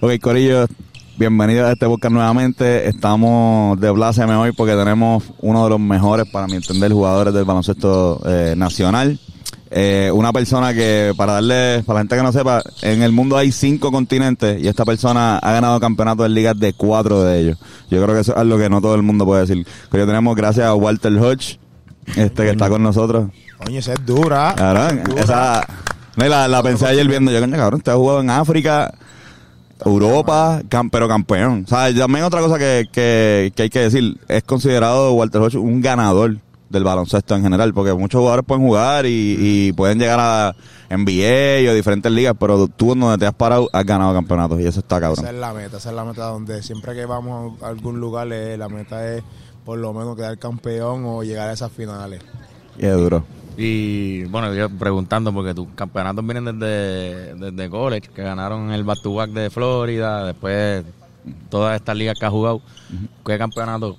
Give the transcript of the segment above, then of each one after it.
Ok, Corillo, bienvenidos a este podcast nuevamente. Estamos de blaseme hoy porque tenemos uno de los mejores, para mi entender, jugadores del baloncesto eh, nacional. Eh, una persona que, para darle, para la gente que no sepa, en el mundo hay cinco continentes y esta persona ha ganado campeonatos de ligas de cuatro de ellos. Yo creo que eso es algo que no todo el mundo puede decir. Pero tenemos gracias a Walter Hodge, este que está con nosotros. Coño, esa es dura. Cabrón, Dura. esa, no, y la, la pensé ayer viendo, yo, coño, cabrón, usted ha jugado en África, Europa, cam- pero campeón. O sea, también otra cosa que, que, que hay que decir, es considerado Walter Hodge un ganador del baloncesto en general, porque muchos jugadores pueden jugar y, y pueden llegar a NBA o diferentes ligas, pero tú donde te has parado has ganado campeonatos y eso está cabrón. Esa es la meta, esa es la meta donde siempre que vamos a algún lugar, eh, la meta es por lo menos quedar campeón o llegar a esas finales. Y es duro. Y bueno, yo preguntando, porque tus campeonatos vienen desde, desde college, que ganaron el back to back de Florida, después todas estas ligas que has jugado. ¿Qué campeonato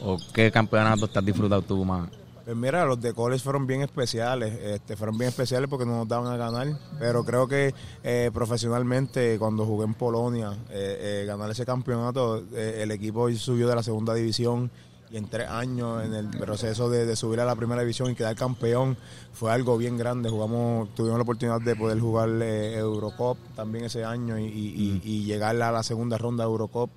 o qué campeonato te has disfrutado tú más? Pues mira, los de college fueron bien especiales, este, fueron bien especiales porque no nos daban a ganar, pero creo que eh, profesionalmente cuando jugué en Polonia, eh, eh, ganar ese campeonato, eh, el equipo subió de la segunda división y en tres años en el proceso de, de subir a la primera división y quedar campeón fue algo bien grande. Jugamos, tuvimos la oportunidad de poder jugar eh, Eurocup también ese año y, y- y- y llegar a la segunda ronda de Eurocup.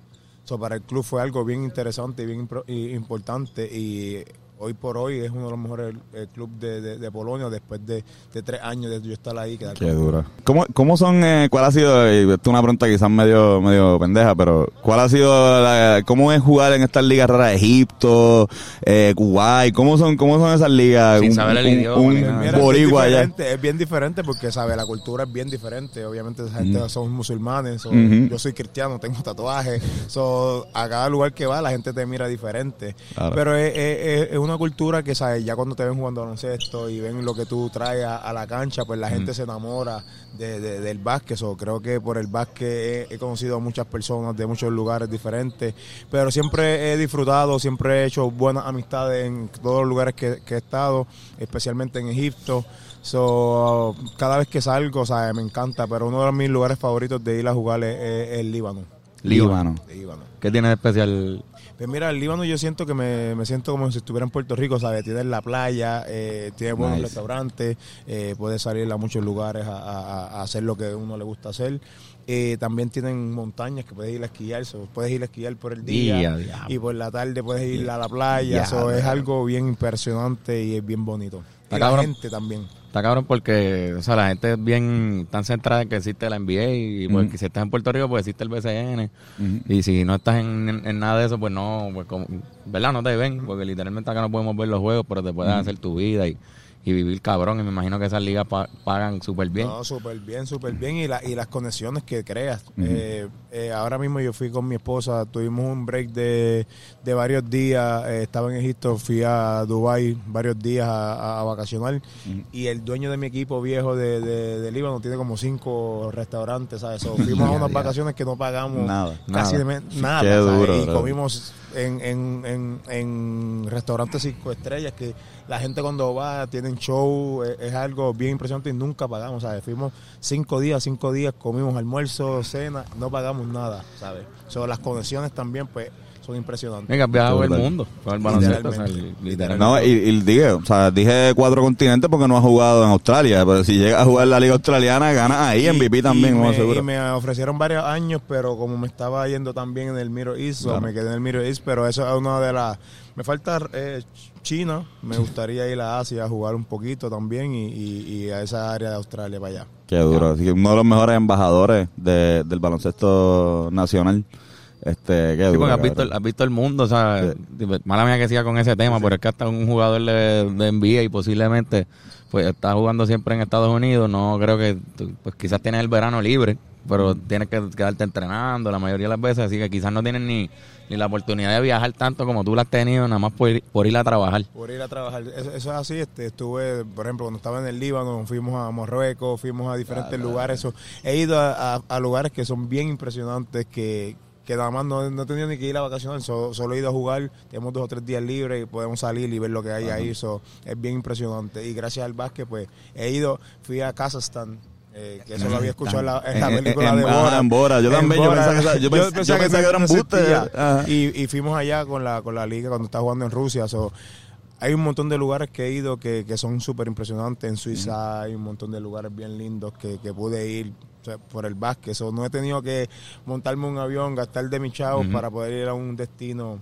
So, para el club fue algo bien interesante y bien importante y hoy por hoy es uno de los mejores eh, clubes de, de- de Polonia después de, de tres años de yo estar ahí. quedar Qué duro. ¿Cómo, cómo son, eh, cuál ha sido, y esto es una pregunta quizás medio, medio pendeja, pero cuál ha sido, la- cómo es jugar en estas ligas raras, Egipto, eh, Kuwait, cómo son, cómo son esas ligas? Sin saber el idioma nada. mira, es bien diferente, es bien diferente porque sabe la cultura es bien diferente obviamente esa gente son musulmanes so, Ujú. yo soy cristiano tengo tatuajes so, a cada lugar que va la gente te mira diferente Claro. pero es, es- es una cultura que sabes ya cuando te ven jugando baloncesto y ven lo que tú traes a, a la cancha pues la gente se enamora de- de- del básquet so, creo que por el básquet he, he conocido a muchas personas de muchos lugares diferentes pero siempre he disfrutado siempre he hecho buenas amistades en todos los lugares que, que he estado especialmente en Egipto So, cada vez que salgo, sea, me encanta, pero uno de mis lugares favoritos de ir a jugar es, es el Líbano. Líbano. Líbano. ¿Qué tiene de especial? Pues mira, el Líbano yo siento que me, me siento como si estuviera en Puerto Rico, ¿sabes? Tiene la playa, eh, tiene buenos Nice. restaurantes, eh, puede salir a muchos lugares a, a- a hacer lo que a uno le gusta hacer. Eh, también tienen montañas que puedes ir a esquiar, so, puedes ir a esquiar por el día y por la tarde puedes ir a la playa, so, es algo bien impresionante y es bien bonito. Y la gente también. Está cabrón porque, o sea, la gente es bien tan centrada en que existe la NBA y pues, si estás en Puerto Rico, pues existe el BCN. Y si no estás en, en- en nada de eso, pues no, pues como, ¿verdad? No te ven, porque literalmente acá no podemos ver los juegos, pero te puedes hacer tu vida y, y vivir cabrón. Y me imagino que esas ligas pa- pagan súper bien. No, súper bien, súper bien. Y, la, y las conexiones que creas. Eh, eh, ahora mismo yo fui con mi esposa, tuvimos un break de, de varios días. eh, estaba en Egipto, fui a Dubai varios días a, a- a vacacionar. Y el dueño de mi equipo viejo de, de, de Líbano tiene como cinco restaurantes, ¿sabes? So, fuimos a unas vacaciones que no pagamos Nada. casi Nada. de nada. Qué ¿sabes? duro, y bro. comimos en, en, en, en restaurantes cinco estrellas que la gente cuando va tienen show, es, es algo bien impresionante y nunca pagamos, ¿sabes? Fuimos cinco días, cinco días, comimos almuerzo, cena, no pagamos nada, ¿sabes? So, las conexiones también, pues, son impresionantes. Venga, has viajado el mundo con el baloncesto. o sea, Literalmente. literalmente. No, y, y dije, o sea, dije cuatro continentes porque no ha jugado en Australia, pero si llega a jugar en la liga australiana, gana ahí, MVP también, y como me, seguro. y me ofrecieron varios años, pero como me estaba yendo también en el Miro East, me quedé en el Miro East, pero eso es una de las... Me falta eh, China, me gustaría ir a Asia a jugar un poquito también y, y- y a esa área de Australia para allá. Qué duro. Así que uno de los mejores embajadores de- del baloncesto nacional. Este, qué Sí, duro. has visto, has visto el mundo, o sea, mala mía que siga con ese tema, pero es que hasta un jugador de, de NBA y posiblemente pues está jugando siempre en Estados Unidos, no creo que, pues quizás tienes el verano libre, pero tienes que quedarte entrenando la mayoría de las veces, así que quizás no tienes ni, ni la oportunidad de viajar tanto como tú la has tenido, nada más por ir, por ir a trabajar. Por ir a trabajar. Eso, eso es así. Este, estuve, por ejemplo, cuando estaba en el Líbano, fuimos a Marruecos, fuimos a diferentes lugares. So, he ido a, a- a lugares que son bien impresionantes, que, que nada más no, no he tenido ni que ir a vacacionar, so- solo he ido a jugar. Tenemos dos o tres días libres y podemos salir y ver lo que hay ahí. So, es bien impresionante. Y gracias al básquet, pues he ido, fui a Kazajstán. Eh, que eso lo había escuchado en la, en la película en- de Bora. en Bora. Yo también, yo pensaba que yo yo pensaba que era un existía. buste. Ajá. Y, y fuimos allá con la, con la liga cuando estaba jugando en Rusia. so, hay un montón de lugares que he ido que, que son súper impresionantes. En Suiza hay un montón de lugares bien lindos que, que pude ir o sea, por el básquet. So, no he tenido que montarme un avión, gastar de mi chavo para poder ir a un destino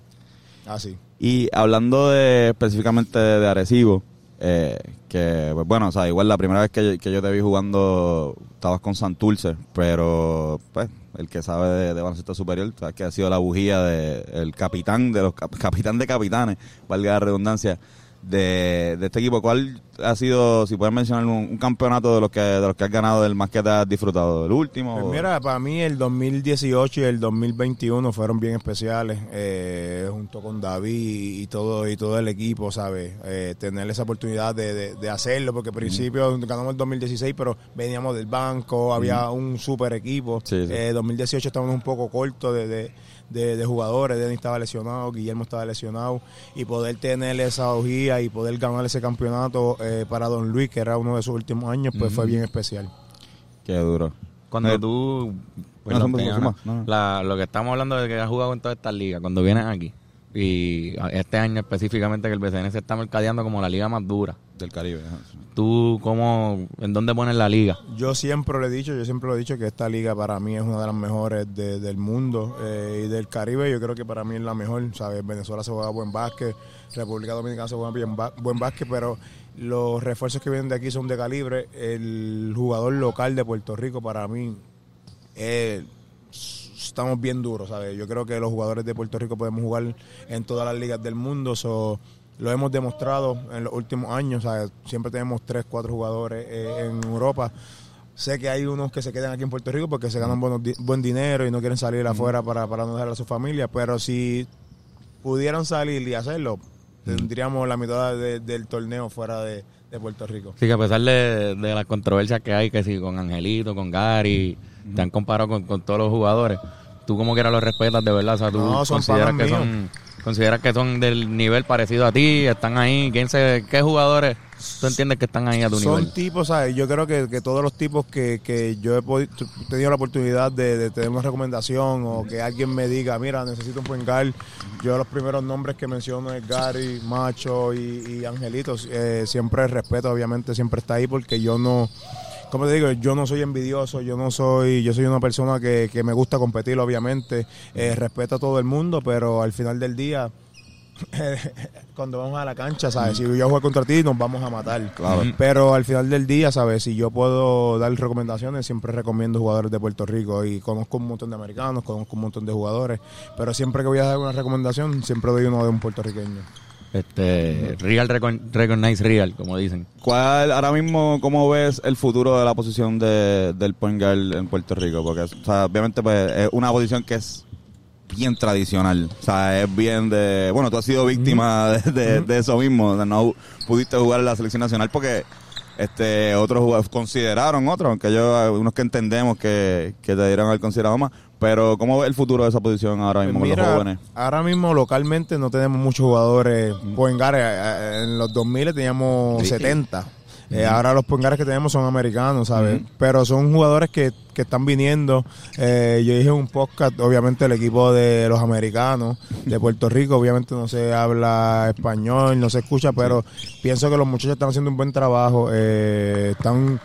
así. Y hablando de específicamente de Arecibo, eh, que pues, bueno, o sea, igual la primera vez que, que yo te vi jugando estabas con Santurce, pero pues el que sabe de, de baloncesto superior, sabes que ha sido la bujía de el capitán de los cap- capitán de capitanes, valga la redundancia, de, de este equipo. ¿Cuál ha sido, si puedes mencionar un, un campeonato de los que de los que has ganado, del más que te has disfrutado, el último? Pues mira, para mí el 2018 y el 2021 fueron bien especiales, eh, junto con David y todo y todo el equipo, ¿sabes? Eh, tener esa oportunidad de, de- de hacerlo, porque al principio ganamos el 2016, pero veníamos del banco, había un super equipo. Sí, sí. Eh, 2018 estábamos un poco cortos de, de, de- de jugadores, Denis estaba lesionado, Guillermo estaba lesionado, y poder tener esa ojía y poder ganar ese campeonato eh, para Don Luis, que era uno de sus últimos años, pues fue bien especial. Qué duro. Cuando Eh, tú... no, no. La- lo que estamos hablando de que has jugado en todas estas ligas, cuando vienes aquí, y este año específicamente que el BCN se está mercadeando como la liga más dura, Del Caribe. ¿tú cómo, en dónde pones la liga? Yo siempre lo he dicho, yo siempre lo he dicho que esta liga para mí es una de las mejores de- del mundo eh, y del Caribe. Yo creo que para mí es la mejor. ¿sabes? Venezuela se juega buen básquet, República Dominicana se juega bien buen básquet, pero los refuerzos que vienen de aquí son de calibre. El jugador local de Puerto Rico para mí eh, estamos bien duros. ¿sabes? Yo creo que los jugadores de Puerto Rico podemos jugar en todas las ligas del mundo. so, lo hemos demostrado en los últimos años. ¿sabes? Siempre tenemos tres, cuatro jugadores eh, en Europa. Sé que hay unos que se quedan aquí en Puerto Rico porque se ganan buenos di- buen dinero y no quieren salir afuera para, para no dejar a su familia, pero si pudieran salir y hacerlo, tendríamos la mitad de- del torneo fuera de, de Puerto Rico. Sí, que a pesar de, de las controversias que hay, que si con Angelito, con Gary, te han comparado con, con todos los jugadores, tú como quiera los respetas de verdad, o sea, tú No, son consideras que son consideras que son del nivel parecido a ti, están ahí, quién se, qué jugadores tú entiendes que están ahí a tu Son nivel. tipos, ¿sabes? Yo creo que, que todos los tipos que, que yo he tenido la oportunidad de, de tener una recomendación o que alguien me diga, mira, necesito un buen guard, yo los primeros nombres que menciono es Gary, Macho y, y Angelito. Eh, siempre el respeto, obviamente, siempre está ahí porque yo no, como te digo, yo no soy envidioso, yo no soy, yo soy una persona que, que me gusta competir, obviamente, eh, respeto a todo el mundo, pero al final del día cuando vamos a la cancha, ¿sabes? Si yo juego contra ti, nos vamos a matar. Claro. Pero al final del día, ¿sabes? Si yo puedo dar recomendaciones, siempre recomiendo jugadores de Puerto Rico y conozco un montón de americanos, conozco un montón de jugadores, pero siempre que voy a dar una recomendación, siempre doy uno de un puertorriqueño. Este, real recon- recognize real, como dicen. ¿Cuál, ahora mismo, cómo ves el futuro de la posición de, del point guard en Puerto Rico? Porque, o sea, obviamente, pues, es una posición que es bien tradicional. O sea, es bien de... Bueno, tú has sido víctima de, de- de eso mismo. O sea, no pudiste jugar en la selección nacional porque este otros jugadores consideraron otros, aunque yo, unos que entendemos que, que te dieron haber considerado más. Pero, ¿cómo ves el futuro de esa posición ahora mismo Pues con los jóvenes? ahora mismo localmente no tenemos muchos jugadores poengares. Eh, En los 2000 teníamos Sí. 70. Eh, ahora los poengares que tenemos son americanos, ¿sabes? Pero son jugadores que, que están viniendo. Eh, yo dije un podcast, obviamente el equipo de los americanos de Puerto Rico, obviamente no se habla español, no se escucha, pero pienso que los muchachos están haciendo un buen trabajo. Eh, están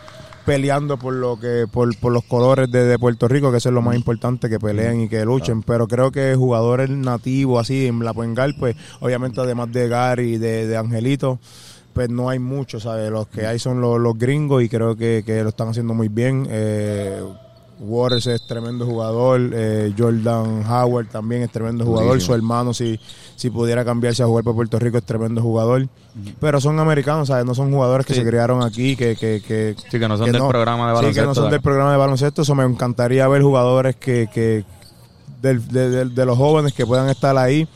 peleando por lo que por, por los colores de, de Puerto Rico, que eso es lo más importante, que peleen y que luchen. Pero creo que jugadores nativos así en la Puengal, pues obviamente además de Gary y de, de Angelito, pues no hay muchos, ¿sabes? Los que hay son los, los gringos y creo que, que lo están haciendo muy bien. Eh, Waters es tremendo jugador, eh, Jordan Howard también es tremendo jugador, su hermano si, si pudiera cambiarse a jugar por Puerto Rico es tremendo jugador, pero son americanos, ¿sabes? No son jugadores que Sí. se criaron aquí, que, que, que, Sí, que no son del programa de Sí, que no baloncesto, son del programa de baloncesto. Eso me encantaría ver jugadores que, que del- de, de- de los jóvenes que puedan estar ahí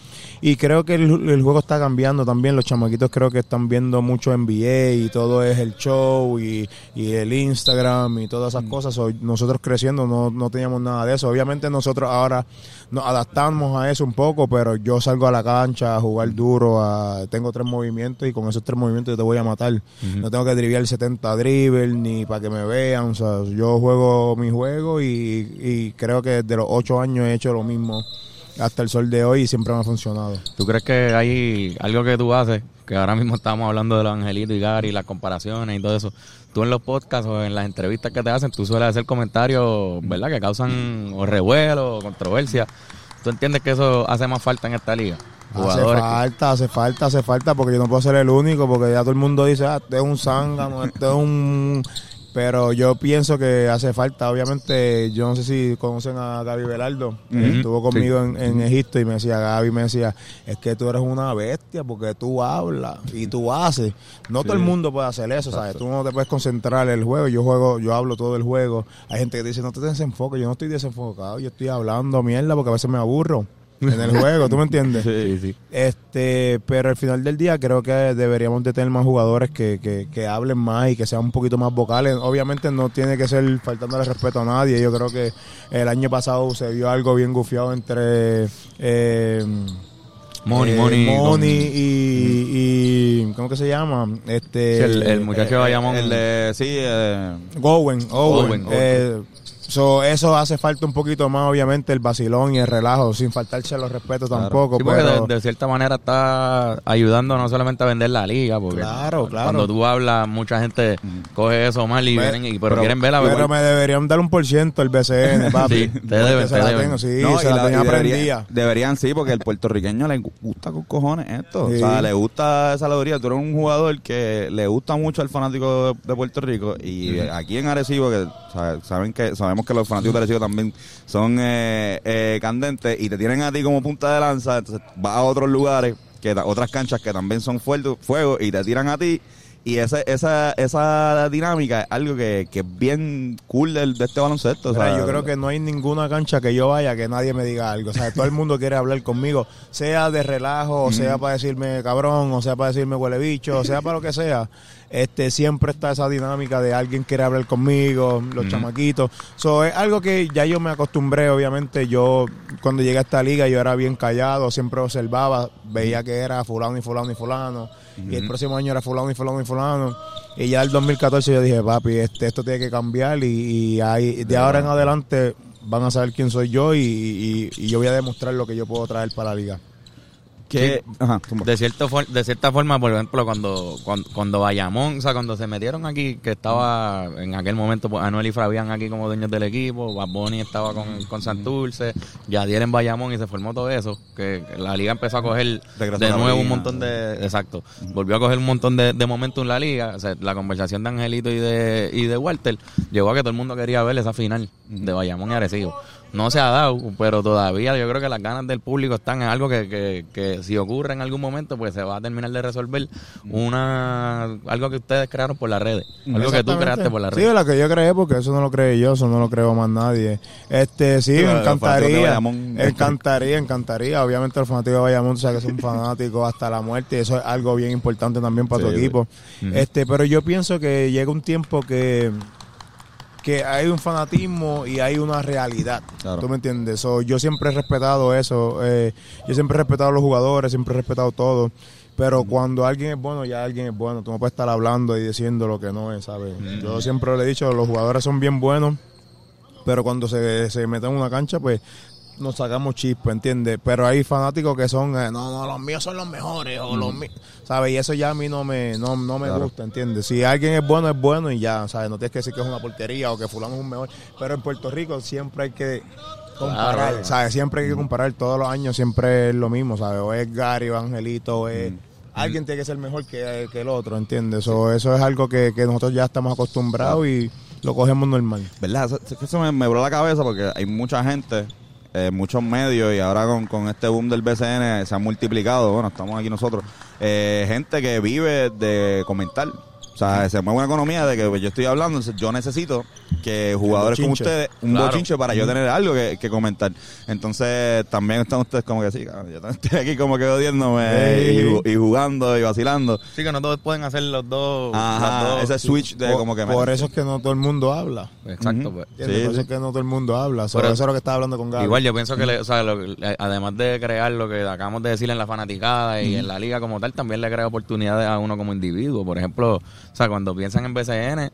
y creo que el, el juego está cambiando también. Los chamaquitos creo que están viendo mucho NBA y todo es el show y, y el Instagram y todas esas cosas. So, nosotros creciendo no, no teníamos nada de eso. Obviamente nosotros ahora nos adaptamos a eso un poco, pero yo salgo a la cancha a jugar duro, a, tengo tres movimientos y con esos tres movimientos yo te voy a matar. No tengo que driviar 70 dribbles ni para que me vean. O sea, yo juego mi juego y, y creo que desde los ocho años he hecho lo mismo hasta el sol de hoy y siempre me ha funcionado. ¿Tú crees que hay algo que tú haces, que ahora mismo estamos hablando de los angelitos y Gary, las comparaciones y todo eso? Tú en los podcasts o en las entrevistas que te hacen, tú sueles hacer comentarios, ¿verdad? Que causan o revuelo o controversia. ¿Tú entiendes que eso hace más falta en esta liga? Hace que- falta, hace falta, hace falta, porque yo no puedo ser el único, porque ya todo el mundo dice, ah, este es un zángano, este es un... Pero yo pienso que hace falta, obviamente, yo no sé si conocen a Gaby Velardo, que estuvo conmigo en, en Egipto y me decía, Gaby me decía, es que tú eres una bestia porque tú hablas y tú haces. No todo el mundo puede hacer eso, ¿sabes? Tú no te puedes concentrar en el juego, yo juego, yo hablo todo el juego. Hay gente que dice, no te desenfoques, yo no estoy desenfocado, yo estoy hablando mierda porque a veces me aburro en el juego, ¿tú me entiendes? Sí, sí. Este, pero al final del día creo que deberíamos de tener más jugadores que, que, que hablen más y que sean un poquito más vocales. Obviamente no tiene que ser faltándole respeto a nadie. Yo creo que el año pasado se vio algo bien gufiado entre eh, Money, eh, Money con- Money y, y ¿cómo que se llama? Este Sí, el, el muchacho de Bayamón. El de, sí, eh, Gowen, Owen. Owen, Eh, so, eso hace falta un poquito más, obviamente, el vacilón y el relajo, sin faltarse los respetos tampoco. Sí, porque pero- de, de cierta manera está ayudando no solamente a vender la liga, porque Claro, claro. cuando tú hablas, mucha gente coge eso mal y Me- vienen y pero, pero- quieren ver la Pero me deberían dar un por ciento el BCN, papi. Sí, te deben, se te la deben. tengo, sí, No, se y la, la- tenía y debería-. Deberían sí, porque el puertorriqueño le gusta con cojones esto. Sí. O sea, le gusta esa alegría. Tú eres un jugador que le gusta mucho al fanático de, de Puerto Rico y aquí en Arecibo, que o sea, saben que sabemos que los fanáticos de Arecibo también son eh, eh, candentes y te tienen a ti como punta de lanza, entonces vas a otros lugares, que otras canchas que también son fuerte, fuego y te tiran a ti. Y esa, esa, esa dinámica es algo que, que es bien cool del- de, este baloncesto. o sea, yo creo que no hay ninguna cancha que yo vaya que nadie me diga algo. O sea, todo el mundo quiere hablar conmigo, sea de relajo, o sea para decirme cabrón, o sea para decirme huele bicho, o sea para lo que sea. Este, siempre está esa dinámica de alguien quiere hablar conmigo, los chamaquitos. So, es algo que ya yo me acostumbré, obviamente. Yo, cuando llegué a esta liga, yo era bien callado, siempre observaba, veía que era fulano y fulano y fulano. Y el próximo año era fulano y fulano y fulano. Y ya el 2014 yo dije, papi, este, esto tiene que cambiar y, y ahí, de ahora en adelante van a saber quién soy yo y, y- y yo voy a demostrar lo que yo puedo traer para la liga. Que... Ajá. De, cierto for- de cierta forma, por ejemplo, cuando, cuando, cuando Bayamón, o sea, cuando se metieron aquí, que estaba en aquel momento pues, Anuel y Fabián aquí como dueños del equipo, Bad Bunny estaba con, con Santurce, Yadiel en Bayamón y se formó todo eso, que la liga empezó a coger Regresó de nuevo un montón de... Exacto. Volvió a coger un montón de, de momentos en la liga. O sea, la conversación de Angelito y de, y de Walter llegó a que todo el mundo quería ver esa final de Bayamón y Arecibo. No se ha dado, pero todavía yo creo que las ganas del público están en algo que, que, que si ocurre en algún momento, pues se va a terminar de resolver una algo que ustedes crearon por las redes. Algo que tú creaste por las Sí, redes. lo que yo creé, porque eso no lo creé yo, eso no lo creo más nadie. Este, sí, Sí, me encantaría, encantaría, encantaría. Obviamente los fanáticos de Bayamón, tú sabes que son fanáticos hasta la muerte, y eso es algo bien importante también para tu Sí, equipo. Este, pero yo pienso que llega un tiempo que que hay un fanatismo y hay una realidad. Claro. ¿Tú me entiendes? So, yo siempre he respetado eso. eh, yo siempre he respetado a los jugadores, siempre he respetado todo. Pero cuando alguien es bueno, ya alguien es bueno. Tú no puedes estar hablando y diciendo lo que no es, ¿sabes? Yo siempre le he dicho, los jugadores son bien buenos, pero cuando se, se meten en una cancha, pues nos sacamos chispa, ¿entiendes? Pero hay fanáticos que son, eh, no, no, los míos son los mejores, o los míos, ¿sabes? Y eso ya a mí no me, no, no me Claro. gusta, ¿entiendes? Si alguien es bueno, es bueno y ya, ¿sabes? No tienes que decir que es una porquería o que fulano es un mejor. Pero en Puerto Rico siempre hay que comparar, Claro. ¿sabes? Siempre hay que comparar, todos los años siempre es lo mismo, ¿sabes? O es Gary o Angelito, o es... Alguien tiene que ser mejor que, que el otro, ¿entiendes? O eso es algo que, que nosotros ya estamos acostumbrados y lo cogemos normal. ¿Verdad? Eso, eso me, me voló la cabeza porque hay mucha gente, eh, muchos medios y ahora con, con este boom del BCN se ha multiplicado. Bueno, estamos aquí nosotros. eh, gente que vive de comentar. O sea, se mueve una economía de que pues, yo estoy hablando, yo necesito que jugadores como ustedes, un Claro. bochinche para yo tener algo que, que comentar. Entonces, también están ustedes como que sí, yo también estoy aquí como que odiándome Sí. y, ju- y jugando y vacilando. Sí, que no todos pueden hacer los dos. Ajá, dos. ese switch de por, como que... por eso es que no todo el mundo habla. Exacto, pues. Sí, por eso sí. es que no todo el mundo habla. Sobre Pero- eso es lo que estaba hablando con Gaby. Igual yo pienso que, le- o sea, lo además de crear lo que acabamos de decir en la fanaticada y en la liga como tal, también le crea oportunidades a uno como individuo. Por ejemplo, o sea, cuando piensan en BCN,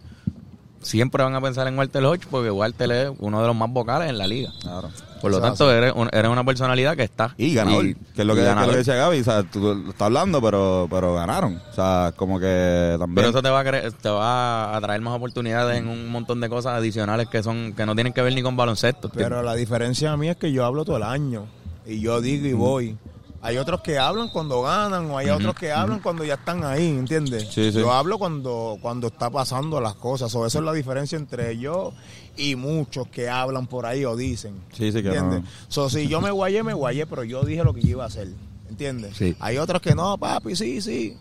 siempre van a pensar en Walter Hodge porque Walter es uno de los más vocales en la liga. Claro. Por lo tanto, eres, un- eres una personalidad que está. Y ganador, Y- que es lo que, que es lo que decía Gaby, o sea, tú lo estás hablando, pero, pero ganaron. O sea, como que también... Pero eso te va a cre- te va a traer más oportunidades en un montón de cosas adicionales que son que no tienen que ver ni con baloncesto. Pero la diferencia a mí es que yo hablo todo el año. Y yo digo y voy. Hay otros que hablan cuando ganan o hay otros que hablan cuando ya están ahí, ¿entiendes? Sí, sí. Yo hablo cuando, cuando está pasando las cosas. O eso es la diferencia entre yo y muchos que hablan por ahí o dicen. Sí, sí, que ¿Entiendes? no. So, si yo me guayé, me guayé, pero yo dije lo que yo iba a hacer. ¿Entiendes? Sí. Hay otros que no, papi, sí, sí.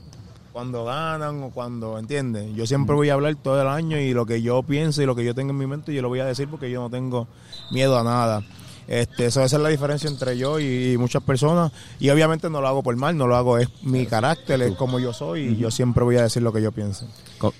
Cuando ganan o cuando, ¿entiendes? Yo siempre voy a hablar todo el año y lo que yo pienso y lo que yo tengo en mi mente, yo lo voy a decir porque yo no tengo miedo a nada. Este, eso esa es la diferencia entre yo y, y muchas personas. Y obviamente no lo hago por mal, no lo hago, es mi carácter, es como yo soy y yo siempre voy a decir lo que yo pienso.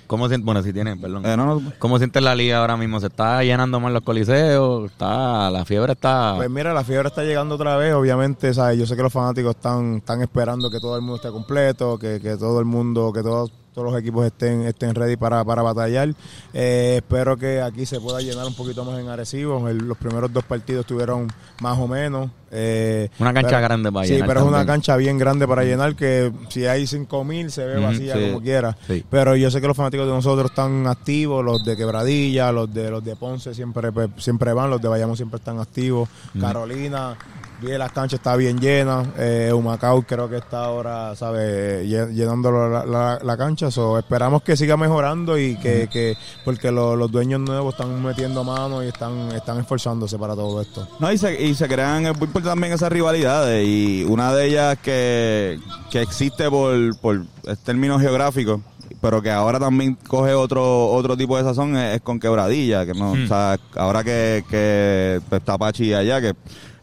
¿Cómo sientes? Bueno, si tienen, perdón. Eh, no, no, ¿Cómo sientes la liga ahora mismo? ¿Se está llenando más los coliseos? Está, la fiebre está... Pues mira, la fiebre está llegando otra vez, obviamente, ¿sabes? Yo sé que los fanáticos están, están esperando que todo el mundo esté completo, que, que todo el mundo, que todos, todos los equipos estén, estén ready para, para batallar. Eh, espero que aquí se pueda llenar un poquito más en Arecibo. El- los primeros dos partidos estuvieron más o menos. eh, Una cancha pero- grande para Sí, llenar pero es una cancha bien grande para llenar que si hay cinco mil se ve vacía sí. como quiera. Sí. Pero yo sé que los fanáticos de nosotros están activos, los de Quebradilla, los de los de Ponce siempre pues, siempre van, los de Bayamón siempre están activos. Carolina, las canchas está bien llenas. Eh, Humacao creo que está ahora, ¿sabes? Lle- Llenando la, la- la cancha. So, esperamos que siga mejorando y que, que porque lo- los dueños nuevos están metiendo mano y están, están esforzándose para todo esto. No, y se, y se crean es muy importante también esas rivalidades y una de ellas que, que existe por, por términos geográficos, pero que ahora también coge otro otro tipo de sazón es, es con quebradilla, que no, o sea, ahora que, que está Pachi allá, que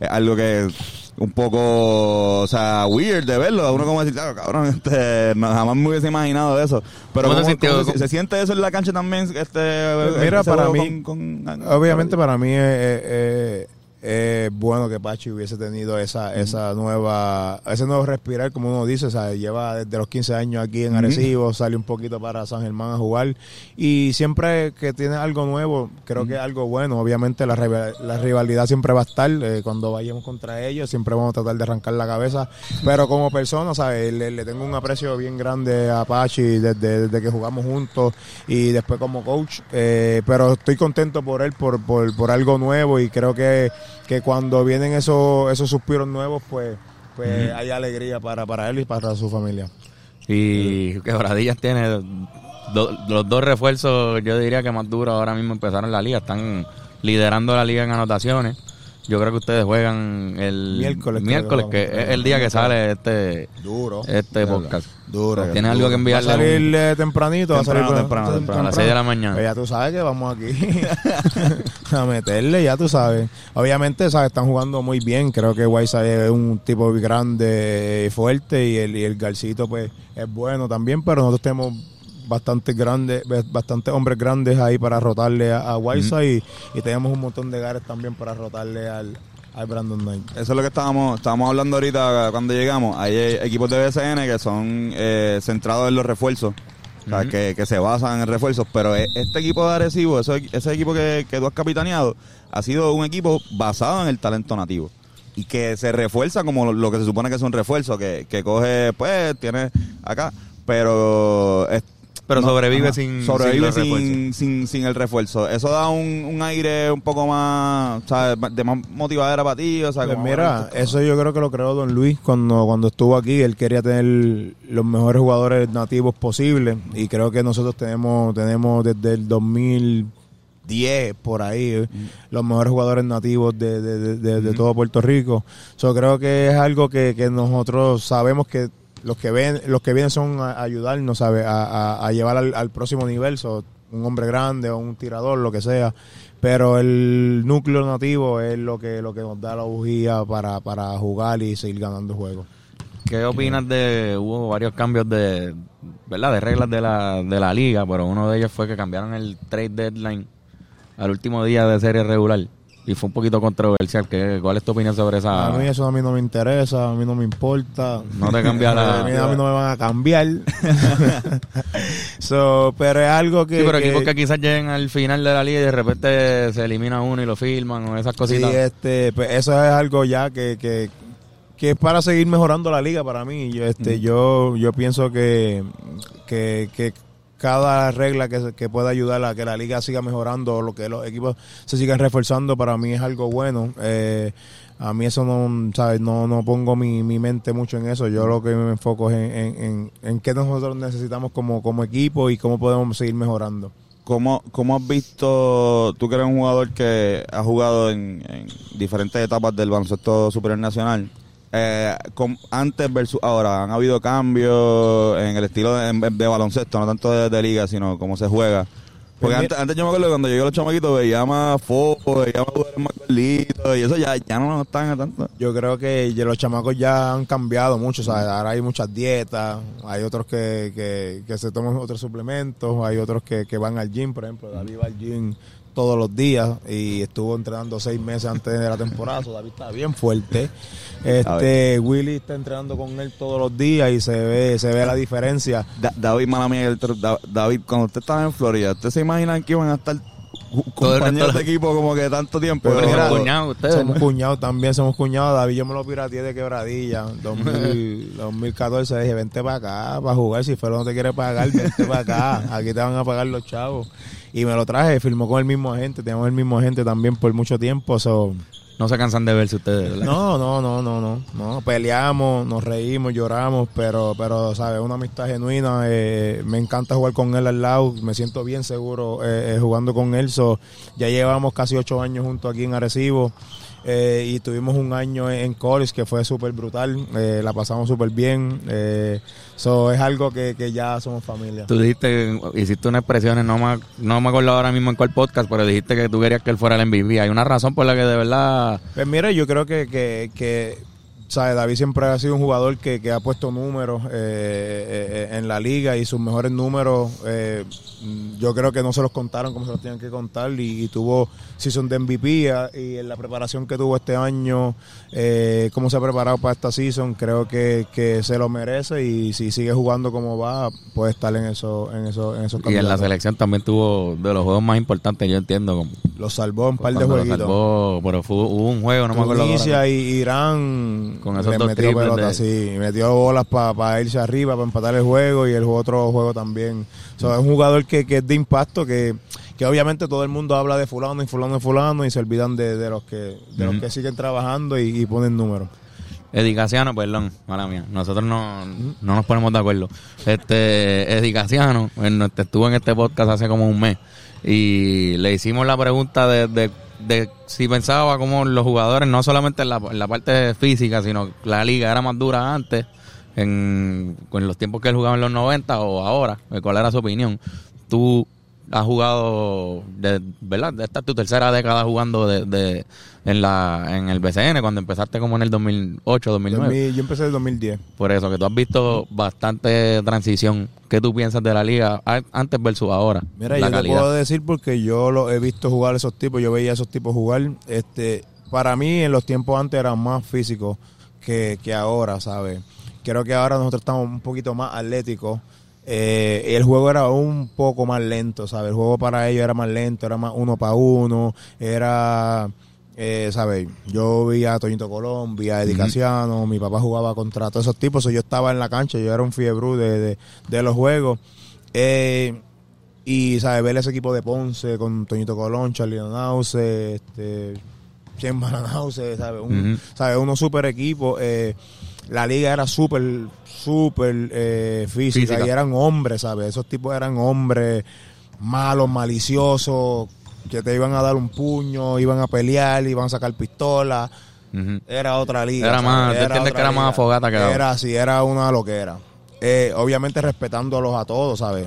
es algo que un poco, o sea, weird de verlo, a uno como decir, claro, cabrón, este, no, jamás me hubiese imaginado eso, pero ¿Cómo se, se siente eso en la cancha también, este, mira, ese para mí, con- con- Obviamente para mí es, es- es bueno que Pachi hubiese tenido esa esa nueva ese nuevo respirar como uno dice, o sea, lleva desde los 15 años aquí en Arecibo, sale un poquito para San Germán a jugar. Y siempre que tiene algo nuevo, creo que es algo bueno, obviamente la, la rivalidad siempre va a estar eh, cuando vayamos contra ellos, siempre vamos a tratar de arrancar la cabeza, pero como persona, ¿sabes? Le, le tengo un aprecio bien grande a Pachi desde, desde que jugamos juntos y después como coach, eh, pero estoy contento por él, por, por, por algo nuevo y creo que, que cuando vienen esos, esos suspiros nuevos, pues, pues hay alegría para, para él y para su familia. Y Quebradillas tiene do- los dos refuerzos, yo diría que más duros ahora mismo empezaron la liga. Están liderando la liga en anotaciones. Yo creo que ustedes juegan el Miércoles, miércoles, que es el día que sale este, Duro. este podcast. Duro. ¿Tienes algo que Va a enviarle? a un- salir eh, tempranito, va a salir Temprano, temprano, temprano, a las seis de la mañana. Pues ya tú sabes que vamos aquí a meterle, ya tú sabes. Obviamente, sabes, están jugando muy bien. Creo que Whiteside es un tipo grande y fuerte y el, y el Garcito pues es bueno también, pero nosotros tenemos bastantes grandes, bastantes hombres grandes ahí para rotarle a, a Whiteside y, y tenemos un montón de gares también para rotarle al, al Brandon Knight. Eso es lo que estábamos, estábamos hablando ahorita cuando llegamos. Hay eh, equipos de BCN que son eh, centrados en los refuerzos, o sea, que, que se basan en refuerzos, pero e- este equipo de Arecibo, ese, ese equipo que, que tú has capitaneado, ha sido un equipo basado en el talento nativo. Y que se refuerza como lo, lo que se supone que es un refuerzo, que, que coge, pues, tiene acá, pero... es- Pero sobrevive ajá, sin- sobrevive sin sin, sin, sin el refuerzo. Eso da un, un aire un poco más, ¿sabes? de más motivadera para ti, o sea, Pues como- mira, eso yo creo que lo creó Don Luis cuando, cuando estuvo aquí. Él quería tener los mejores jugadores nativos posibles y creo que nosotros tenemos tenemos desde el 2010 por ahí eh, los mejores jugadores nativos de, de- de- de- de todo Puerto Rico. So, creo que es algo que, que nosotros sabemos que los que ven, los que vienen son a, ayudarnos. A, a, a llevar al, al próximo nivel, so, un hombre grande o un tirador, lo que sea. Pero el núcleo nativo es lo que, lo que nos da la bujía para, para jugar y seguir ganando juegos. ¿Qué opinas de hubo varios cambios de verdad de reglas de la, de la liga, pero uno de ellos fue que cambiaron el trade deadline al último día de serie regular y fue un poquito controversial. ¿Qué, ¿Cuál es tu opinión sobre esa? A mí eso a mí no me interesa, a mí no me importa. No te cambia la- A mí, a mí no me van a cambiar. so, pero es algo que... Sí, pero que- equipos que quizás lleguen al final de la liga y de repente se elimina uno y lo filman o esas Sí, cositas. este, pues eso es algo ya que, que, que es para seguir mejorando la liga para mí. Yo, este, yo, yo pienso que, que, que cada regla que, que pueda ayudar a que la liga siga mejorando o lo que los equipos se sigan reforzando para mí es algo bueno. Eh, a mí eso no, ¿sabes? No, no pongo mi, mi mente mucho en eso. Yo lo que me enfoco es en, en, en, en qué nosotros necesitamos como, como equipo y cómo podemos seguir mejorando. ¿Cómo, ¿Cómo has visto, tú que eres un jugador que ha jugado en diferentes etapas del baloncesto superior nacional, eh, com- antes versus ahora, ¿han habido cambios en el estilo de, de baloncesto, no tanto de, de liga, sino cómo se juega? Porque Pues antes, antes yo me acuerdo que cuando llegué a los chamaquitos veía más focos, veía más jugadores más gorditos, y eso ya, ya no están a tanto. Yo creo que los chamacos ya han cambiado mucho, ¿sabes? Ahora hay muchas dietas, hay otros que, que, que se toman otros suplementos, hay otros que, que van al gym, por ejemplo, David va al gym todos los días y estuvo entrenando seis meses antes de la temporada, so David está bien fuerte. Este Willy está entrenando con él todos los días y se ve, se ve la diferencia. Da- David, mala mía, el tro- Da- David, cuando usted estaba en Florida, ¿usted se imaginan que iban a estar compañeros de equipo como que tanto tiempo? Pero cuñados ustedes. Somos ¿no? cuñados también, somos cuñados. David, yo me lo pirateé de quebradilla. 2000, 2014 dije, vente para acá para jugar. Si Felo no te quiere pagar, vente para acá. Aquí te van a pagar los chavos. Y me lo traje, firmó con el mismo agente. Tenemos el mismo agente también por mucho tiempo. So, No se cansan de verse ustedes, ¿verdad? no, no, no, no, no, no. Peleamos, nos reímos, lloramos, pero, pero, ¿sabes? Una amistad genuina. eh, me encanta jugar con él al lado. Me siento bien seguro eh, eh, jugando con él. So, ya llevamos casi ocho años juntos aquí en Arecibo. eh, y tuvimos un año en college que fue súper brutal. eh, la pasamos súper bien. Eh, so, es algo que, que ya somos familia. Tú dijiste, hiciste unas expresiones, no me, no me acuerdo ahora mismo en cuál podcast, pero dijiste que tú querías que él fuera el MVP. Hay una razón por la que de verdad... Pues mira, yo creo que, que, que ¿sabes? David siempre ha sido un jugador que, que ha puesto números eh, eh, eh, en la liga y sus mejores números eh, yo creo que no se los contaron como se los tenían que contar y, y tuvo season de MVP y en la preparación que tuvo este año, eh, cómo se ha preparado para esta season, creo que, que se lo merece y si sigue jugando como va, puede estar en, eso, en, eso, en esos Y en la campeonatos. selección también tuvo de los juegos más importantes, yo entiendo. Como, Los salvó un par de cuando lo jueguitos. salvó, pero fue, hubo un juego, no me acuerdo. Tunisia y Irán Con esos le dos metió triples pelota, de- sí, metió bolas para irse arriba, para empatar el juego y el otro juego también. O sea, es un jugador que, que es de impacto, que, que obviamente todo el mundo habla de fulano y fulano y fulano y se olvidan de, de los que de los que siguen trabajando y, y ponen números. Eddie Casiano, perdón, mala mía. Nosotros no, no nos ponemos de acuerdo. Este, Eddie Casiano bueno, este, estuvo en este podcast hace como un mes y le hicimos la pregunta de, de, de si pensaba como los jugadores, no solamente en la, en la parte física, sino la liga era más dura antes, en, los tiempos que él jugaba en los 90 o ahora, cuál era su opinión. Tú has jugado, de, ¿verdad? Esta es tu tercera década jugando de, de, en, la, en el BCN, cuando empezaste como en el 2008, 2009. 2000 yo empecé en el 2010. Por eso, que tú has visto bastante transición. ¿Qué tú piensas de la liga antes versus ahora? Mira, la yo te puedo decir porque yo lo he visto jugar esos tipos, yo veía a esos tipos jugar. Este, para mí en los tiempos antes eran más físicos que, que ahora, ¿sabes? Creo que ahora nosotros estamos un poquito más atléticos. Eh, el juego era un poco más lento, ¿sabes? El juego para ellos era más lento, era más uno para uno, era, eh, ¿sabes? Yo vi a Toñito Colón, vi a Eddie Casiano, mi papá jugaba contra todos esos tipos, yo estaba en la cancha, yo era un fiebre de, de, de los juegos. Eh, y, ¿sabes? Ver ese equipo de Ponce con Toñito Colón, Charlie Nause, este, Chen Baranause, ¿sabes? Un. ¿sabes? Unos super equipos. Eh, la liga era súper, súper eh, física, Física. y eran hombres, ¿sabes? Esos tipos eran hombres malos, maliciosos, que te iban a dar un puño, iban a pelear, iban a sacar pistola. Era otra liga. Era ¿sabes? más- entiendes otra que era más liga. afogata que ahora. Era así, era una loquera. Eh, obviamente respetándolos a todos, ¿sabes?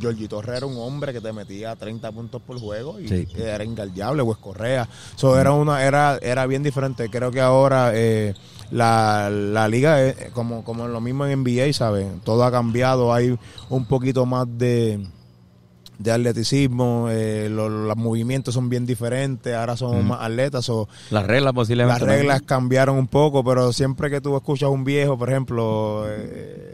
Giorgi Torre era un hombre que te metía 30 puntos por juego y Sí. era engaldeable, pues Correa. So, era una era era bien diferente. Creo que ahora eh, la, la liga es como, como lo mismo en NBA, ¿sabes? Todo ha cambiado, hay un poquito más de de atleticismo, eh, lo- los movimientos son bien diferentes, ahora somos más atletas o Las reglas posiblemente. las reglas cambiaron un poco, pero siempre que tú escuchas a un viejo, por ejemplo, eh,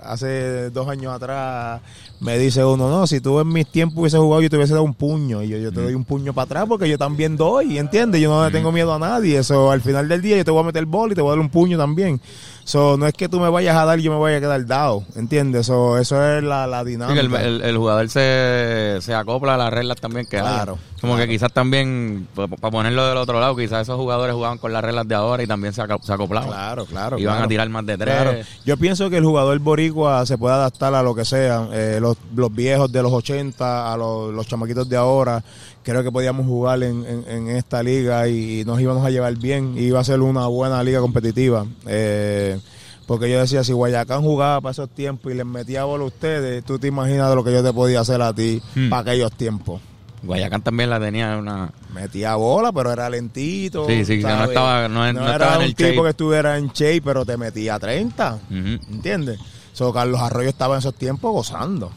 hace dos años atrás, me dice uno, no, si tú en mis tiempos hubiese jugado, yo te hubiese dado un puño. Y yo, yo te doy un puño para atrás porque yo también doy, ¿entiendes? Yo no le tengo miedo a nadie. Eso, al final del día yo te voy a meter bol y te voy a dar un puño también. So, no es que tú me vayas a dar y yo me vaya a quedar dado, ¿entiendes? So, eso es la, la Sí, dinámica. que el, el- el jugador se, se acopla a las reglas también que hay. Claro, Como claro. que quizás también, para ponerlo del otro lado, quizás esos jugadores jugaban con las reglas de ahora y también se, aco- se acoplaban. Claro, claro. Iban claro. a tirar más de tres. Claro. Yo pienso que el jugador boricua se puede adaptar a lo que sea. Eh, los, los viejos de los 80, a los, los chamaquitos de ahora. Creo que podíamos jugar en, en- en esta liga y nos íbamos a llevar bien. Y iba a ser una buena liga competitiva. Eh, porque yo decía, si Guayacán jugaba para esos tiempos y les metía bola a ustedes, tú te imaginas de lo que yo te podía hacer a ti Hmm. para aquellos tiempos. Guayacán también la tenía una... Metía bola, pero era lentito. Sí, sí, no estaba- no- no era estaba en un el tipo shape. que estuviera en shape, pero te metía 30. Ujú. ¿Entiendes? So, Carlos Arroyo estaba en esos tiempos gozando.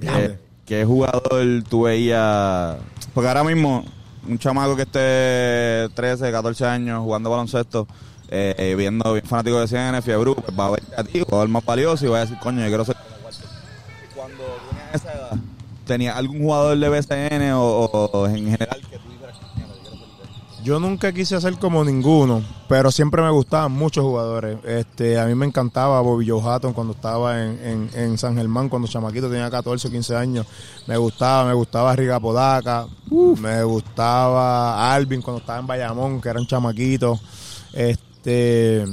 ¿Qué, qué jugador tú veías? Porque ahora mismo, un chamaco que esté 13, 14 años jugando baloncesto, eh, eh, viendo bien fanático de CN, fiebre, pues va a ver a ti, jugador más valioso, y va a decir, coño, yo quiero ser. Cuando tenías esa edad, ¿tenías algún jugador de BCN o, o- o en general que tú dijeras, "Coño, yo quiero ser de-"? Yo nunca quise ser como ninguno, pero siempre me gustaban muchos jugadores. Este, a mí me encantaba Bobby Joe Hatton cuando estaba en, en, en San Germán, cuando chamaquito tenía 14 o 15 años. Me gustaba, me gustaba Riga Podaca, me gustaba Alvin cuando estaba en Bayamón, que era un chamaquito. Este,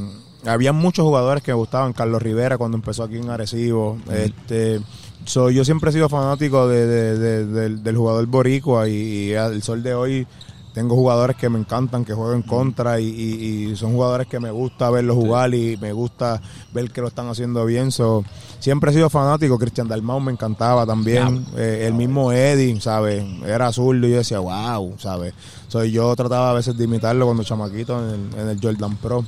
había muchos jugadores que me gustaban, Carlos Rivera cuando empezó aquí en Arecibo. Este, so, yo siempre he sido fanático de, de- de- del, del jugador boricua y, y al sol de hoy tengo jugadores que me encantan, que juegan en contra y, y- y son jugadores que me gusta verlos jugar y me gusta ver que lo están haciendo bien. So, siempre he sido fanático. Cristian Dalmau me encantaba también. Eh, el mismo Eddie, ¿sabes? Era zurdo y yo decía, wow, ¿sabes? So, yo trataba a veces de imitarlo cuando chamaquito en el, en el Jordan Pro.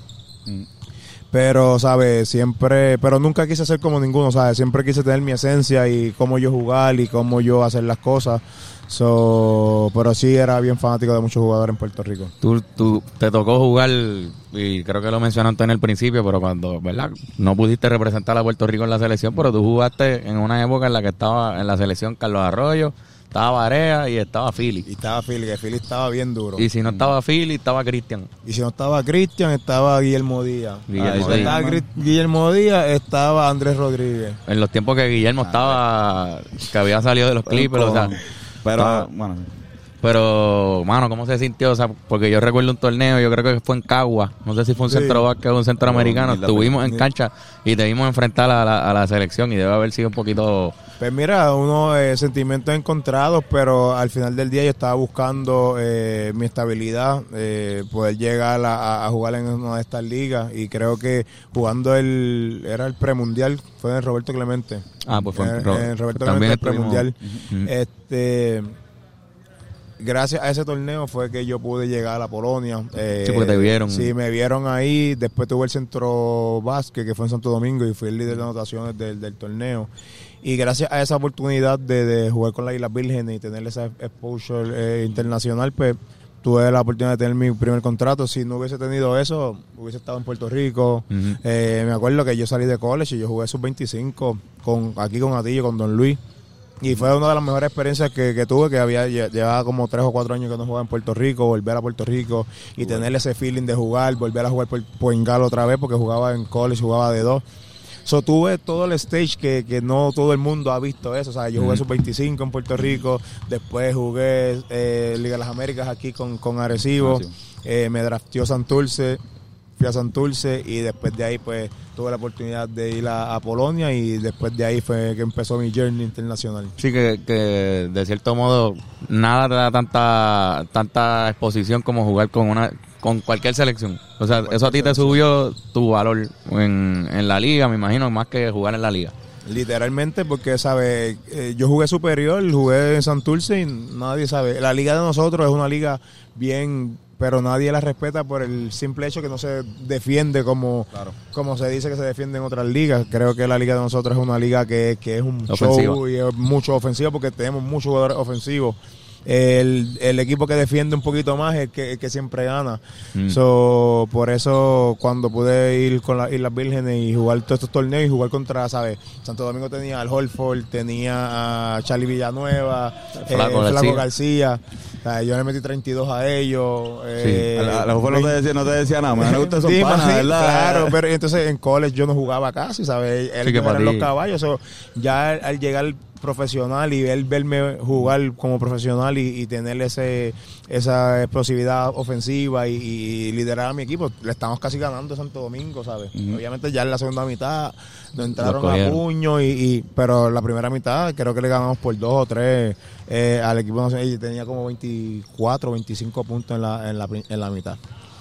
Pero, ¿sabes? Siempre, pero nunca quise ser como ninguno, ¿sabes? Siempre quise tener mi esencia y cómo yo jugar y cómo yo hacer las cosas. So, pero sí era bien fanático de muchos jugadores en Puerto Rico. Tú, tú te tocó jugar, y creo que lo mencionaste en el principio, pero cuando, ¿verdad? No pudiste representar a Puerto Rico en la selección, pero tú jugaste en una época en la que estaba en la selección Carlos Arroyo, estaba Barea y estaba Philly. Y estaba Philly, que Philly estaba bien duro. Y si no estaba Philly, estaba Cristian. Y si no estaba Cristian, estaba Guillermo Díaz. Guillermo Y si Díaz. estaba Guillermo Díaz, estaba Andrés Rodríguez. En los tiempos que Guillermo estaba, que había salido de los Clippers, o sea, Pero, estaba- bueno, Pero, mano, ¿cómo se sintió? O sea, porque yo recuerdo un torneo, yo creo que fue en Cagua. No sé si fue un Sí. centro básquet o un centroamericano. la Estuvimos en cancha y te vimos enfrentar a la, a la selección y debe haber sido un poquito... Pues mira, unos eh, sentimientos encontrados, pero al final del día yo estaba buscando eh, mi estabilidad, eh, poder llegar a, jugar en una de estas ligas y creo que jugando el, era el premundial, fue en Roberto Clemente. Ah, pues fue en Ro- en Roberto Clemente el premundial. Este, gracias a ese torneo fue que yo pude llegar a Polonia. Eh, Sí, porque te vieron. Sí, me vieron ahí. Después tuve el centro básquet que fue en Santo Domingo y fui el líder de anotaciones del, del torneo. Y gracias a esa oportunidad de, de jugar con las Islas Vírgenes y tener esa exposure eh, internacional, pues tuve la oportunidad de tener mi primer contrato. Si no hubiese tenido eso, hubiese estado en Puerto Rico. Eh, me acuerdo que yo salí de college y yo jugué sub-25 con, aquí con Atillo, con Don Luis. Y fue una de las mejores experiencias que, que tuve, que había lle- llevaba como tres o cuatro años que no jugaba en Puerto Rico, volver a Puerto Rico y tener ese feeling de jugar, volver a jugar por Poingal otra vez, porque jugaba en college, jugaba de dos. So, tuve todo el stage que, que no todo el mundo ha visto eso. O sea, yo jugué Ujú. sub-25 en Puerto Rico, después jugué eh, Liga de las Américas aquí con, con Arecibo, Ah, sí. eh, me drafteó Santurce, fui a Santurce y después de ahí pues tuve la oportunidad de ir a, a Polonia y después de ahí fue que empezó mi journey internacional. Sí, que, que de cierto modo nada te da tanta, tanta exposición como jugar con una con cualquier selección. O sea, eso a ti te subió tu valor en, en la liga, me imagino, más que jugar en la liga. Literalmente, porque, ¿sabes? Eh, yo jugué superior, jugué en Santurce y nadie sabe. La liga de nosotros es una liga bien, pero nadie la respeta por el simple hecho que no se defiende como, como se dice que se defiende en otras ligas. Creo que la liga de nosotros es una liga que, que es un show y es mucho ofensivo porque tenemos muchos jugadores ofensivos el, el, equipo que defiende un poquito más es el que, que siempre gana. Mm. So, por eso cuando pude ir con las Islas Vírgenes y jugar todos estos torneos y jugar contra, ¿sabes? Santo Domingo tenía al Holford, tenía a Charlie Villanueva, Flaco, eh, García. yo le metí 32 a ellos. Eh, a la, no, te decía, no te decía nada, me gusta esos Claro, pero entonces en college yo no jugaba casi, ¿sabes? Él sí, que los caballos. ya al llegar profesional y él verme jugar como profesional y, tener ese esa explosividad ofensiva y, liderar a mi equipo. Le estamos casi ganando Santo Domingo, ¿sabes? Obviamente ya en la segunda mitad nos entraron a puño, y, pero la primera mitad creo que le ganamos por dos o tres eh, al equipo nacional y tenía como 24, 25 puntos en la, en la, en la mitad.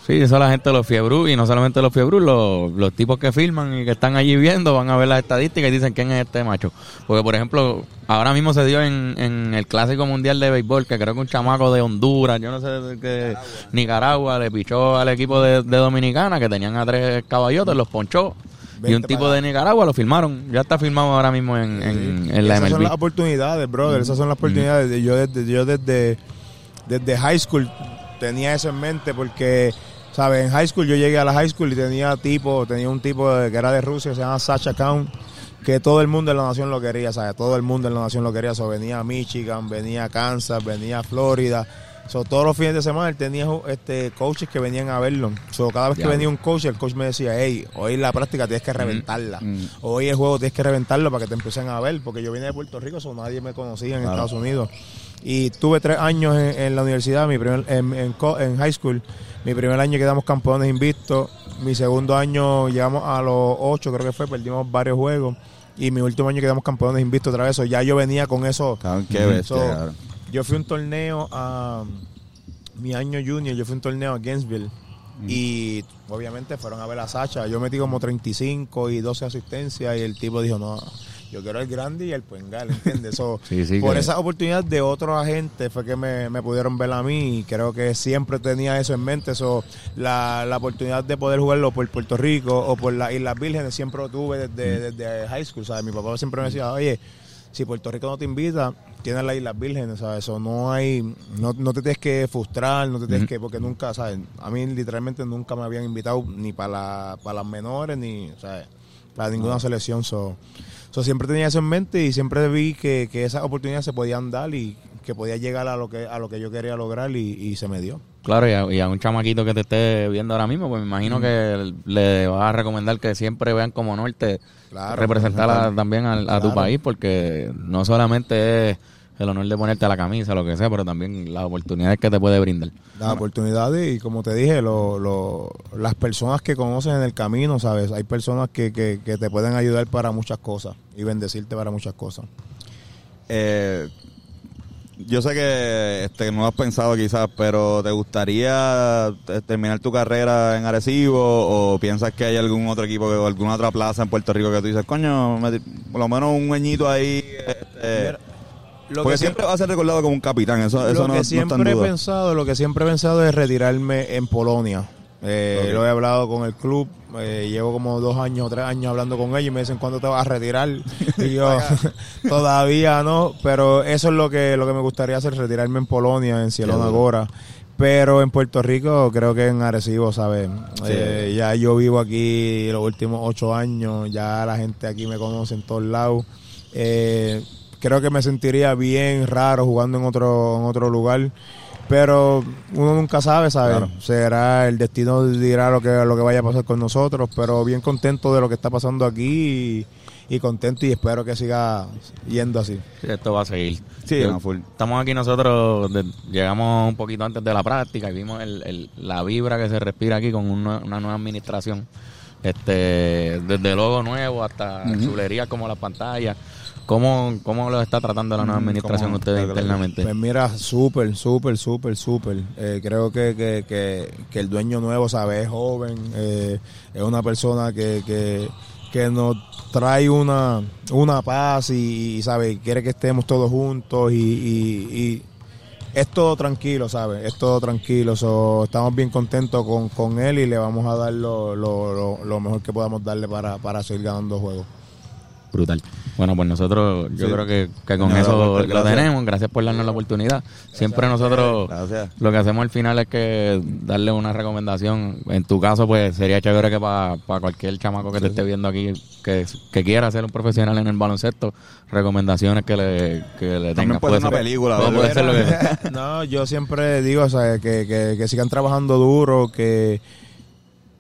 Sí, eso la gente de los Fiebrú y no solamente los Fiebrú, los, los tipos que filman y que están allí viendo van a ver las estadísticas y dicen quién es este macho. Porque, por ejemplo, ahora mismo se dio en, en el Clásico Mundial de Béisbol que creo que un chamaco de Honduras, yo no sé de qué, Nicaragua, le pichó al equipo de, Dominicana que tenían a tres caballotes, los ponchó. Y un tipo de Nicaragua lo filmaron. Ya está filmado ahora mismo en, en, la Esas son las oportunidades, brother. Esas son las oportunidades. Yo desde, yo desde, desde high school tenía eso en mente porque ¿Sabes? En high school yo llegué a la high school y tenía tipo, tenía un tipo que era de Rusia, se llama Sacha Count, que todo el mundo en la nación lo quería, ¿sabes? Todo el mundo en la nación lo quería. So, venía a Michigan, venía a Kansas, venía a Florida. So, todos los fines de semana él tenía este, coaches que venían a verlo. So, cada vez que venía un coach, el coach me decía, hey, hoy la práctica tienes que reventarla. Mm, mm. Hoy el juego tienes que reventarlo para que te empiecen a ver. Porque yo vine de Puerto Rico, so, nadie me conocía en Estados Unidos. Y tuve tres años en, la universidad, mi primer, en, en high school. Mi primer año quedamos campeones invictos. Mi segundo año llegamos a los ocho, creo que fue, perdimos varios juegos. Y mi último año quedamos campeones invictos otra vez. ya yo venía con eso. Qué Yo fui un torneo a mi año junior, yo fui un torneo a Gainesville. Y obviamente fueron a ver a Sacha. Yo metí como 35 y 12 asistencias y el tipo dijo, no, yo quiero el grande y el Puengal, ¿entiendes? por esa oportunidad de otros agentes fue que me, pudieron ver a mí y creo que siempre tenía eso en mente. eso la, la, oportunidad de poder jugarlo por Puerto Rico o por las Islas Vírgenes siempre lo tuve desde, mm. desde high school, ¿sabes? Mi papá siempre me decía, oye, si Puerto Rico no te invita, tienes las Islas Vírgenes, ¿sabes? No hay, no, no te tienes que frustrar, no te tienes que, porque nunca, ¿sabes? A mí literalmente nunca me habían invitado ni para, la, para las menores, ni, ¿sabes? Para ninguna selección, so siempre tenía eso en mente y siempre vi que, que esas oportunidades se podían dar y que podía llegar a lo que a lo que yo quería lograr y, se me dio. Claro, y a, un chamaquito que te esté viendo ahora mismo, pues me imagino que le vas a recomendar que siempre vean como norte representar también a, tu país, porque no solamente es el honor de ponerte la camisa, lo que sea, pero también las oportunidades que te puede brindar. Las oportunidades y como te dije, lo, las personas que conoces en el camino, ¿sabes? Hay personas que, que, te pueden ayudar para muchas cosas y bendecirte para muchas cosas. Eh, yo sé que este, no has pensado quizás, pero ¿te gustaría eh, terminar tu carrera en Arecibo o piensas que hay algún otro equipo o alguna otra plaza en Puerto Rico que tú dices, coño, por lo menos un añito ahí? Este, lo Porque que siempre va a ser recordado como un capitán, eso, eso lo que siempre he pensado, Lo que siempre he pensado es retirarme en Polonia. Eh, Lo he hablado con el club, eh, llevo como dos años o tres años hablando con ellos y me dicen cuándo te vas a retirar. y yo todavía no, pero eso es lo que lo que me gustaría hacer, retirarme en Polonia, en Cielona Gora. Pero en Puerto Rico creo que en Arecibo, ¿sabes? Eh, ya yo vivo aquí los últimos ocho años, ya la gente aquí me conoce en todos lados. Eh, creo que me sentiría bien raro jugando en otro, en otro lugar. Pero uno nunca sabe, ¿sabes? Será el destino dirá lo que, lo que vaya a pasar con nosotros, pero bien contento de lo que está pasando aquí y, contento y espero que siga yendo así. esto va a seguir. Sí, Estamos aquí nosotros, llegamos un poquito antes de la práctica y vimos el, la vibra que se respira aquí con una, nueva administración. este Desde logo nuevo hasta chulerías como la pantalla ¿Cómo, ¿Cómo lo está tratando la nueva Mm, administración ¿cómo? ustedes internamente? Pues mira, súper, súper, súper, súper. Eh, creo que, que, que, que el dueño nuevo, ¿sabes? Es joven, eh, es una persona que, que, que nos trae una, una paz y, y, ¿sabes? Quiere que estemos todos juntos y, y, y es todo tranquilo, ¿sabes? Es todo tranquilo. So, estamos bien contentos con, con él y le vamos a dar lo, lo, lo, lo mejor que podamos darle para, para seguir ganando juegos. Brutal. Bueno, pues nosotros, yo Sí. creo que, que con eso pues, lo gracias. tenemos. Gracias por darnos la oportunidad. Siempre nosotros Gracias. lo que hacemos al final es que darle una recomendación. En tu caso, pues sería chévere que para cualquier chamaco que te esté viendo aquí, que, que quiera ser un profesional en el baloncesto, recomendaciones que le, que le También puede ser una película, puede- puede ser lo que- No, yo siempre digo, o sea, que, que, que sigan trabajando duro, que,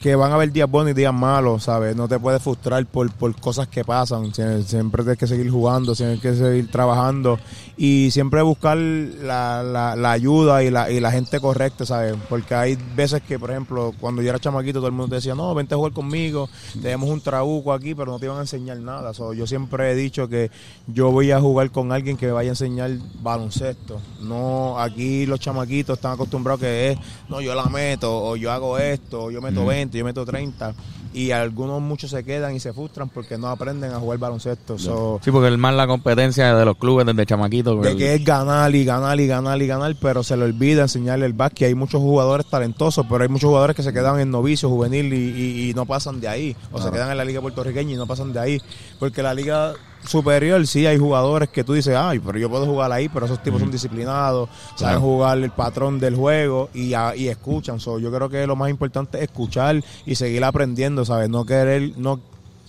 que van a haber días buenos y días malos, ¿sabes? No te puedes frustrar por, por cosas que pasan. Sie- Siempre tienes que seguir jugando, tienes que seguir trabajando y siempre buscar la, la, la ayuda y la, y la gente correcta, ¿sabes? Porque hay veces que, por ejemplo, cuando yo era chamaquito, todo el mundo te decía, no, vente a jugar conmigo, tenemos un trabuco aquí, pero no te iban a enseñar nada. So, yo siempre he dicho que yo voy a jugar con alguien que me vaya a enseñar baloncesto. No, aquí los chamaquitos están acostumbrados que es, no, yo la meto, o yo hago esto, o yo meto 20, yo meto 30. Y algunos muchos se quedan y se frustran porque no aprenden a jugar baloncesto. So, Sí, porque es más la competencia de los clubes desde chamaquito. de que es ganar y ganar y ganar y ganar, pero se le olvida enseñarle el básquet. Hay muchos jugadores talentosos, pero hay muchos jugadores que se quedan en novicio, juvenil y, y- y no pasan de ahí. O se quedan en la liga puertorriqueña y no pasan de ahí. Porque la liga superior sí hay jugadores que tú dices, ay, pero yo puedo jugar ahí, pero esos tipos son disciplinados, saben jugar el patrón del juego y, a- y escuchan. So, yo creo que lo más importante es escuchar y seguir aprendiendo, ¿sabes? No querer, no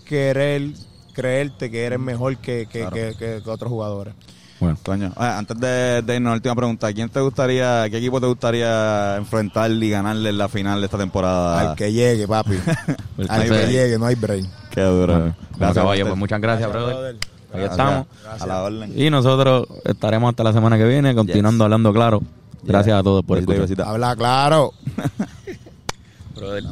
querer creerte que eres mejor que, que- Claro. que- que- que otros jugadores. Bueno, ah, antes de, de irnos, última pregunta. ¿Quién te gustaría, qué equipo te gustaría enfrentar y ganarle en la final de esta temporada? Al que llegue, papi. Al que llegue, no hay break. Qué duro. Bueno, Gracias, caballo, pues muchas gracias, brother. Ahí Gracias. estamos. A la orden. Y nosotros estaremos hasta la semana que viene continuando hablando claro. Gracias a todos por Besito escuchar. besito. Habla claro. Brother.